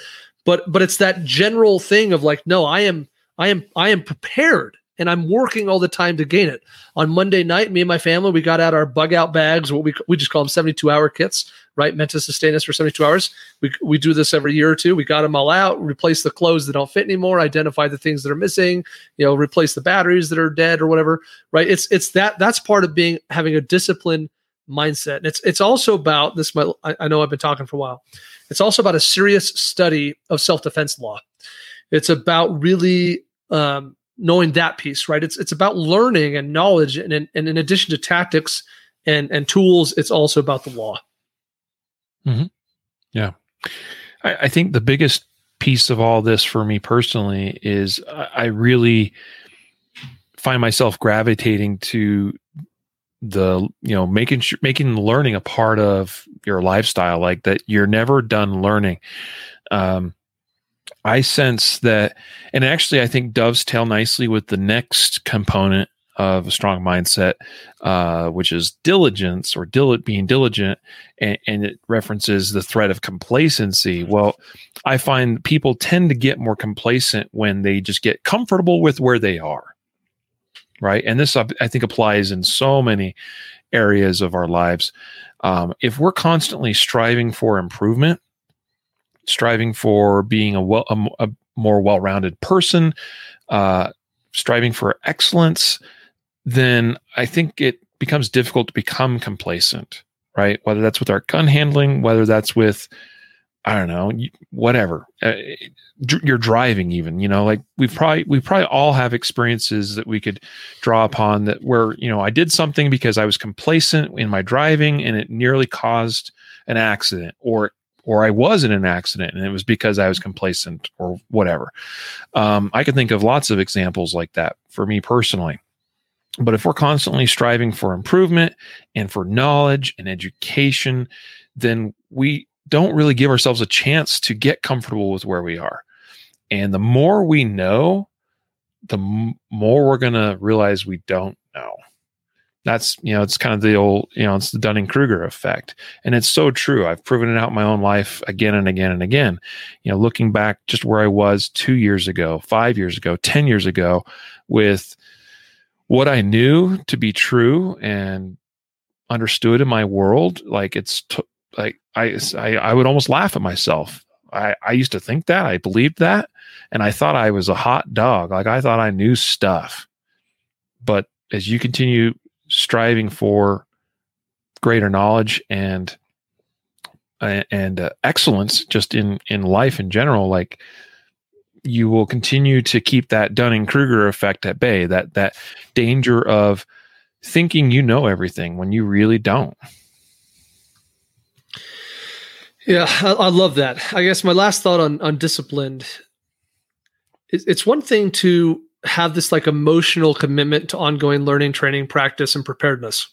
Speaker 2: but but it's that general thing of like, no, I am I am I am prepared and I'm working all the time to gain it. On Monday night, me and my family, we got out our bug out bags, what we we just call them 72 hour kits, right? Meant to sustain us for 72 hours. We we do this every year or two. We got them all out, replace the clothes that don't fit anymore, identify the things that are missing, you know, replace the batteries that are dead or whatever, right? It's it's that that's part of being having a disciplined mindset. And it's it's also about this. I, I know I've been talking for a while. It's also about a serious study of self defense law. It's about really um, knowing that piece, right? It's it's about learning and knowledge, and in, and in addition to tactics and and tools, it's also about the law.
Speaker 1: Mm-hmm. Yeah, I, I, think the biggest piece of all this for me personally is I, I really find myself gravitating to the you know making sure making learning a part of your lifestyle like that you're never done learning um i sense that and actually i think dovetail nicely with the next component of a strong mindset uh which is diligence or dil- being diligent and, and it references the threat of complacency well i find people tend to get more complacent when they just get comfortable with where they are right? And this, I think, applies in so many areas of our lives. Um, if we're constantly striving for improvement, striving for being a, well, a, a more well-rounded person, uh, striving for excellence, then I think it becomes difficult to become complacent, right? Whether that's with our gun handling, whether that's with I don't know, whatever. Uh, you're driving, even you know, like we've probably we probably all have experiences that we could draw upon that where you know I did something because I was complacent in my driving and it nearly caused an accident, or or I was in an accident and it was because I was complacent or whatever. Um, I can think of lots of examples like that for me personally. But if we're constantly striving for improvement and for knowledge and education, then we don't really give ourselves a chance to get comfortable with where we are. And the more we know, the m- more we're going to realize we don't know. That's, you know, it's kind of the old, you know, it's the Dunning Kruger effect. And it's so true. I've proven it out in my own life again and again and again. You know, looking back just where I was two years ago, five years ago, 10 years ago, with what I knew to be true and understood in my world, like it's like I, I, I would almost laugh at myself. I, I used to think that I believed that, and I thought I was a hot dog. Like I thought I knew stuff. But as you continue striving for greater knowledge and and uh, excellence just in in life in general like you will continue to keep that dunning-kruger effect at bay that that danger of thinking you know everything when you really don't.
Speaker 2: Yeah i, I love that. I guess my last thought on on disciplined it's one thing to have this like emotional commitment to ongoing learning training practice and preparedness.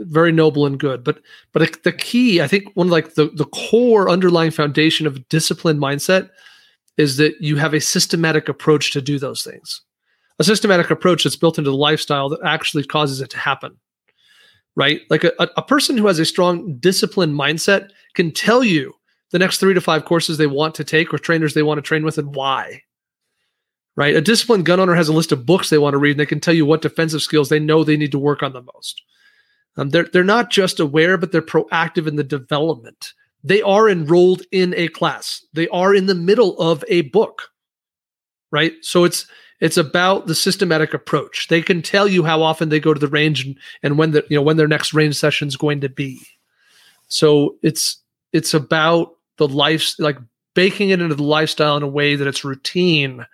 Speaker 2: Very noble and good. But but the key i think one of like the, the core underlying foundation of disciplined mindset is that you have a systematic approach to do those things. A systematic approach that's built into the lifestyle that actually causes it to happen right? Like a, a person who has a strong disciplined mindset can tell you the next three to five courses they want to take or trainers they want to train with and why right a disciplined gun owner has a list of books they want to read and they can tell you what defensive skills they know they need to work on the most um, they're they're not just aware, but they're proactive in the development. They are enrolled in a class. They are in the middle of a book, right? So it's it's about the systematic approach. They can tell you how often they go to the range and, and when the you know when their next range session is going to be. So it's it's about the life like baking it into the lifestyle in a way that it's routine.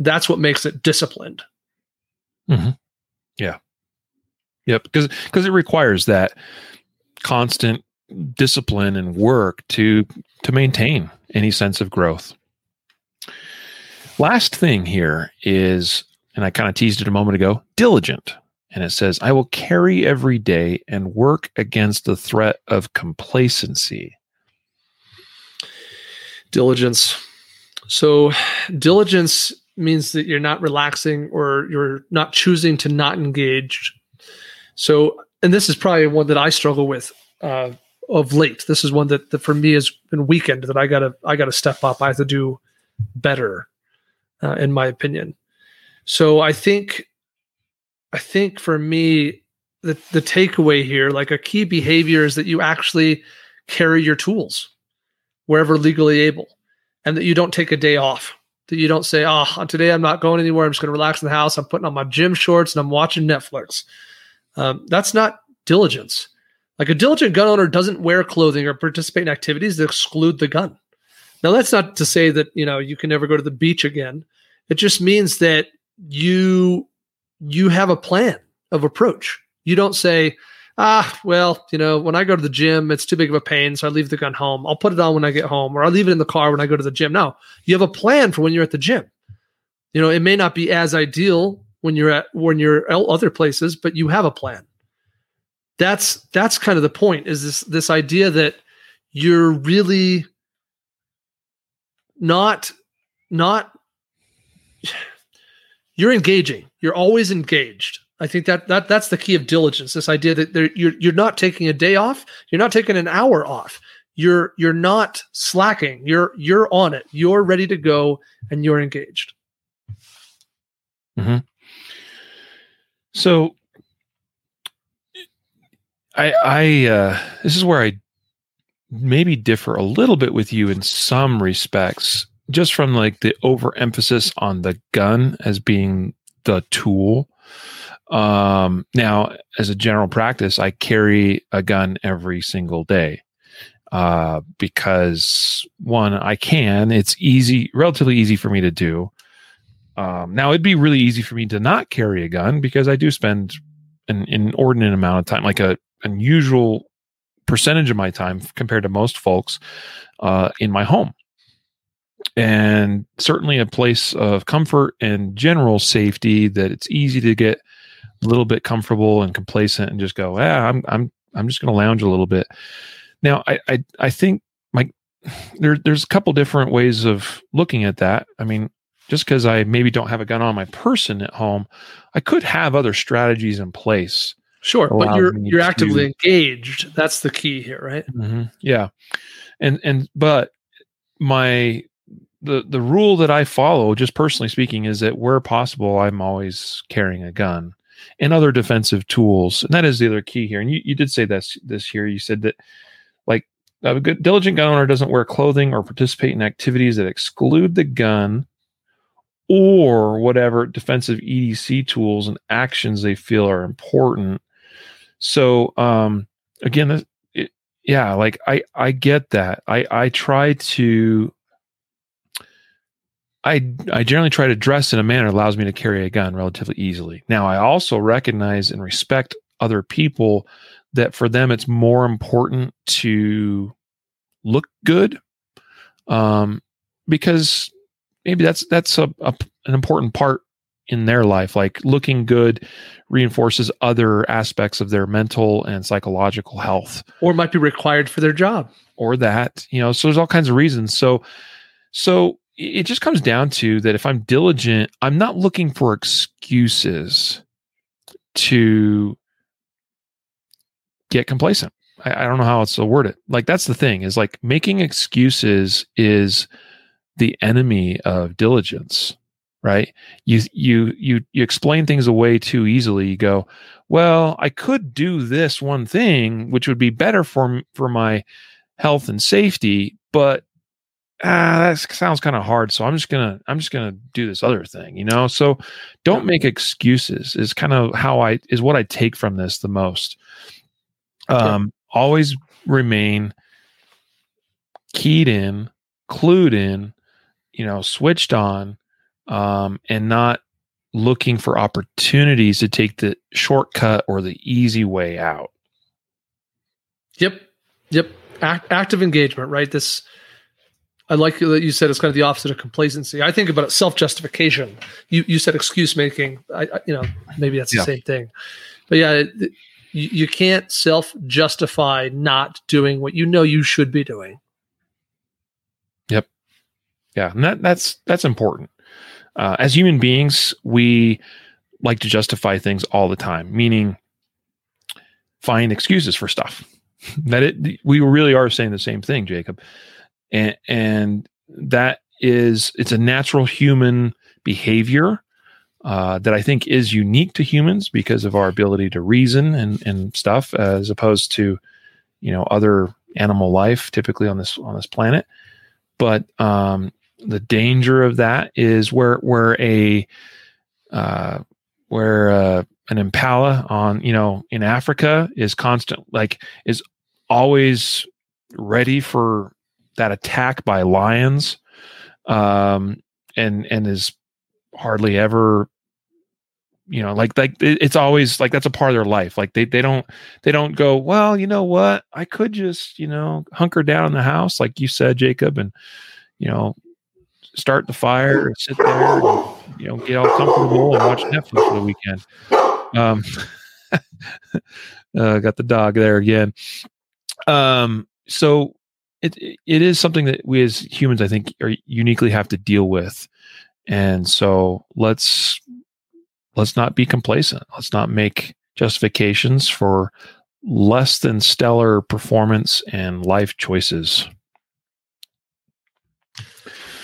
Speaker 2: That's what makes it disciplined.
Speaker 1: Mm-hmm. Yeah. Yep, because because it requires that constant discipline and work to to maintain any sense of growth. Last thing here is, and I kind of teased it a moment ago, diligent. And it says, I will carry every day and work against the threat of complacency.
Speaker 2: Diligence. So, diligence means that you're not relaxing or you're not choosing to not engage so, and this is probably one that I struggle with uh, of late. This is one that, that for me has been weakened that I gotta I gotta step up. I have to do better, uh, in my opinion. So I think, I think for me, the the takeaway here, like a key behavior, is that you actually carry your tools wherever legally able, and that you don't take a day off. That you don't say, "Oh, today I'm not going anywhere. I'm just going to relax in the house. I'm putting on my gym shorts and I'm watching Netflix." Um, that's not diligence. Like a diligent gun owner doesn't wear clothing or participate in activities that exclude the gun. Now, that's not to say that you know you can never go to the beach again. It just means that you you have a plan of approach. You don't say, ah, well, you know, when I go to the gym, it's too big of a pain, so I leave the gun home. I'll put it on when I get home, or I'll leave it in the car when I go to the gym. No, you have a plan for when you're at the gym. You know, it may not be as ideal when you're at when you're other places, but you have a plan. That's that's kind of the point. Is this this idea that you're really not not you're engaging. You're always engaged. I think that that that's the key of diligence. This idea that you're you're not taking a day off. You're not taking an hour off. You're you're not slacking. You're you're on it. You're ready to go, and you're engaged.
Speaker 1: Mm-hmm. So I I uh this is where I maybe differ a little bit with you in some respects just from like the overemphasis on the gun as being the tool um now as a general practice i carry a gun every single day uh because one i can it's easy relatively easy for me to do um, now, it'd be really easy for me to not carry a gun because I do spend an inordinate amount of time, like a unusual percentage of my time compared to most folks, uh, in my home. And certainly a place of comfort and general safety that it's easy to get little bit comfortable and complacent and just go, yeah, I'm I'm I'm just going to lounge a little bit. Now, I I, I think my there, there's a couple different ways of looking at that. I mean, just because I maybe don't have a gun on my person at home, I could have other strategies in place.
Speaker 2: Sure, but you're you're actively engaged. That's the key here, right?
Speaker 1: Mm-hmm. Yeah, and and but my the the rule that I follow, just personally speaking, is that where possible, I'm always carrying a gun and other defensive tools, and that is the other key here. And you, you did say this this here. You said that like a good diligent gun owner doesn't wear clothing or participate in activities that exclude the gun or whatever defensive EDC tools and actions they feel are important. So um, again, it, yeah, like I I get that. I I try to I I generally try to dress in a manner that allows me to carry a gun relatively easily. Now I also recognize and respect other people that for them it's more important to look good um, because maybe that's that's a, a, an important part in their life. Like looking good reinforces other aspects of their mental and psychological health.
Speaker 2: Or might be required for their job.
Speaker 1: Or that you know so there's all kinds of reasons. So so it just comes down to that if i'm diligent i'm not looking for excuses to get complacent. I, I don't know how else to word it. Like that's the thing is like making excuses is the enemy of diligence right? You you you you explain things away too easily. You go well i could do this one thing which would be better for for my health and safety but ah that sounds kind of hard so i'm just gonna i'm just gonna do this other thing you know so don't make excuses is kind of how i is what i take from this the most um always remain keyed in clued in you know, switched on um, and not looking for opportunities to take the shortcut or the easy way out.
Speaker 2: Yep. Yep. Act, active engagement, right? This, I like that you said it's kind of the opposite of complacency. I think about it self justification. You you said excuse making. I, I, you know maybe that's the yeah. same thing, but yeah, it, you, you can't self justify not doing what you know you should be doing. Yep.
Speaker 1: Yeah, and that that's that's important. Uh, as human beings, we like to justify things all the time, meaning find excuses for stuff. that it we really are saying the same thing, Jacob, and and that is it's a natural human behavior uh, that I think is unique to humans because of our ability to reason and and stuff, as opposed to you know other animal life typically on this on this planet. But um, the danger of that is where where a uh, where uh, an impala on you know in Africa is constant like is always ready for that attack by lions um and and is hardly ever you know like like it's always like that's a part of their life like they they don't they don't go well you know what i could just you know hunker down in the house like you said jacob and you know start the fire and sit there and you know get all comfortable and watch Netflix for the weekend. Um, uh, got the dog there again. Um, so it it is something that we as humans, I think, are uniquely have to deal with, and so let's let's not be complacent. Let's not make justifications for less than stellar performance and life choices.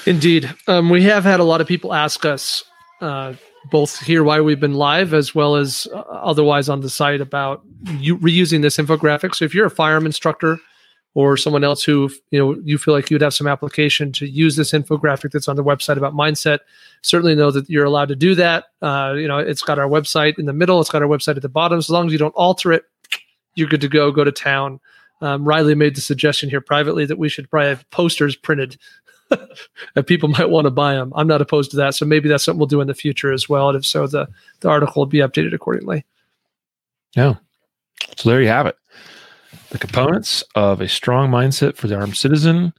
Speaker 2: Indeed. Um, we have had a lot of people ask us, uh, both here why we've been live as well as uh, otherwise on the site about you reusing this infographic. So if you're a firearm instructor or someone else who you know you feel like you'd have some application to use this infographic that's on the website about mindset, certainly know that you're allowed to do that. Uh, you know, it's got our website in the middle, it's got our website at the bottom. As long as you don't alter it, you're good to go. Go to town. Um, Riley made the suggestion here privately that we should probably have posters printed and people might want to buy them. I'm not opposed to that. So maybe that's something we'll do in the future as well. And if so, the, the article will be updated accordingly.
Speaker 1: Yeah. So there you have it. The components of a strong mindset for the armed citizen.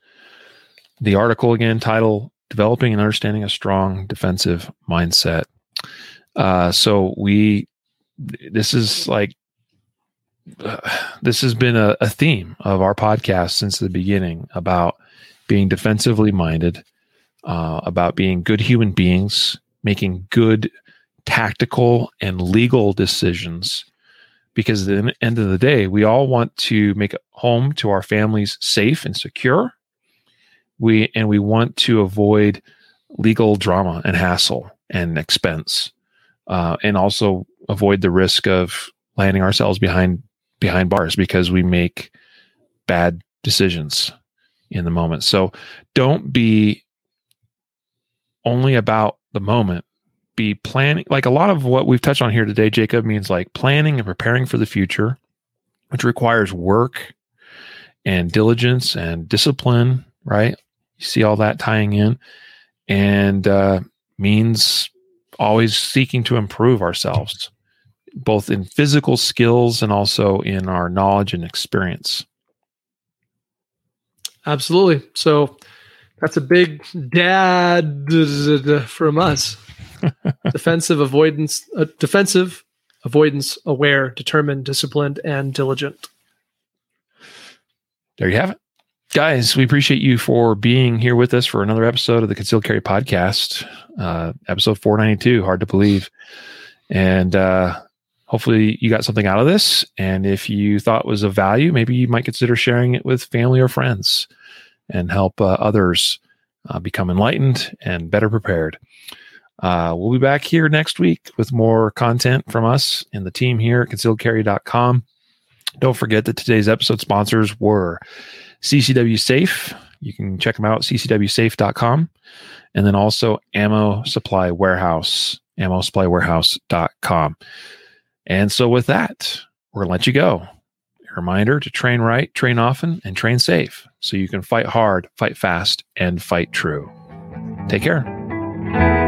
Speaker 1: The article again, title Developing and Understanding a Strong Defensive Mindset. Uh, so we, this is like, uh, this has been a, a theme of our podcast since the beginning about being defensively minded, uh, about being good human beings, making good tactical and legal decisions. Because at the end of the day, we all want to make home to our families safe and secure. We and we want to avoid legal drama and hassle and expense, uh, and also avoid the risk of landing ourselves behind behind bars because we make bad decisions in the moment. So don't be only about the moment. Be planning, like a lot of what we've touched on here today, Jacob, means like planning and preparing for the future, which requires work and diligence and discipline, right? You see all that tying in and uh, means always seeking to improve ourselves, both in physical skills and also in our knowledge and experience.
Speaker 2: Absolutely. So that's a big dad from us. defensive avoidance, uh, defensive avoidance, aware, determined, disciplined, and diligent.
Speaker 1: There you have it. Guys, we appreciate you for being here with us for another episode of the Concealed Carry Podcast, uh, episode 492. Hard to believe. And uh, hopefully you got something out of this. And if you thought was of value, maybe you might consider sharing it with family or friends and help uh, others uh, become enlightened and better prepared. Uh, we'll be back here next week with more content from us and the team here at concealedcarry.com. Don't forget that today's episode sponsors were CCW Safe. You can check them out, ccwsafe.com. And then also Ammo Supply Warehouse, ammo. And so with that, we're going to let you go. A reminder to train right, train often, and train safe so you can fight hard, fight fast, and fight true. Take care.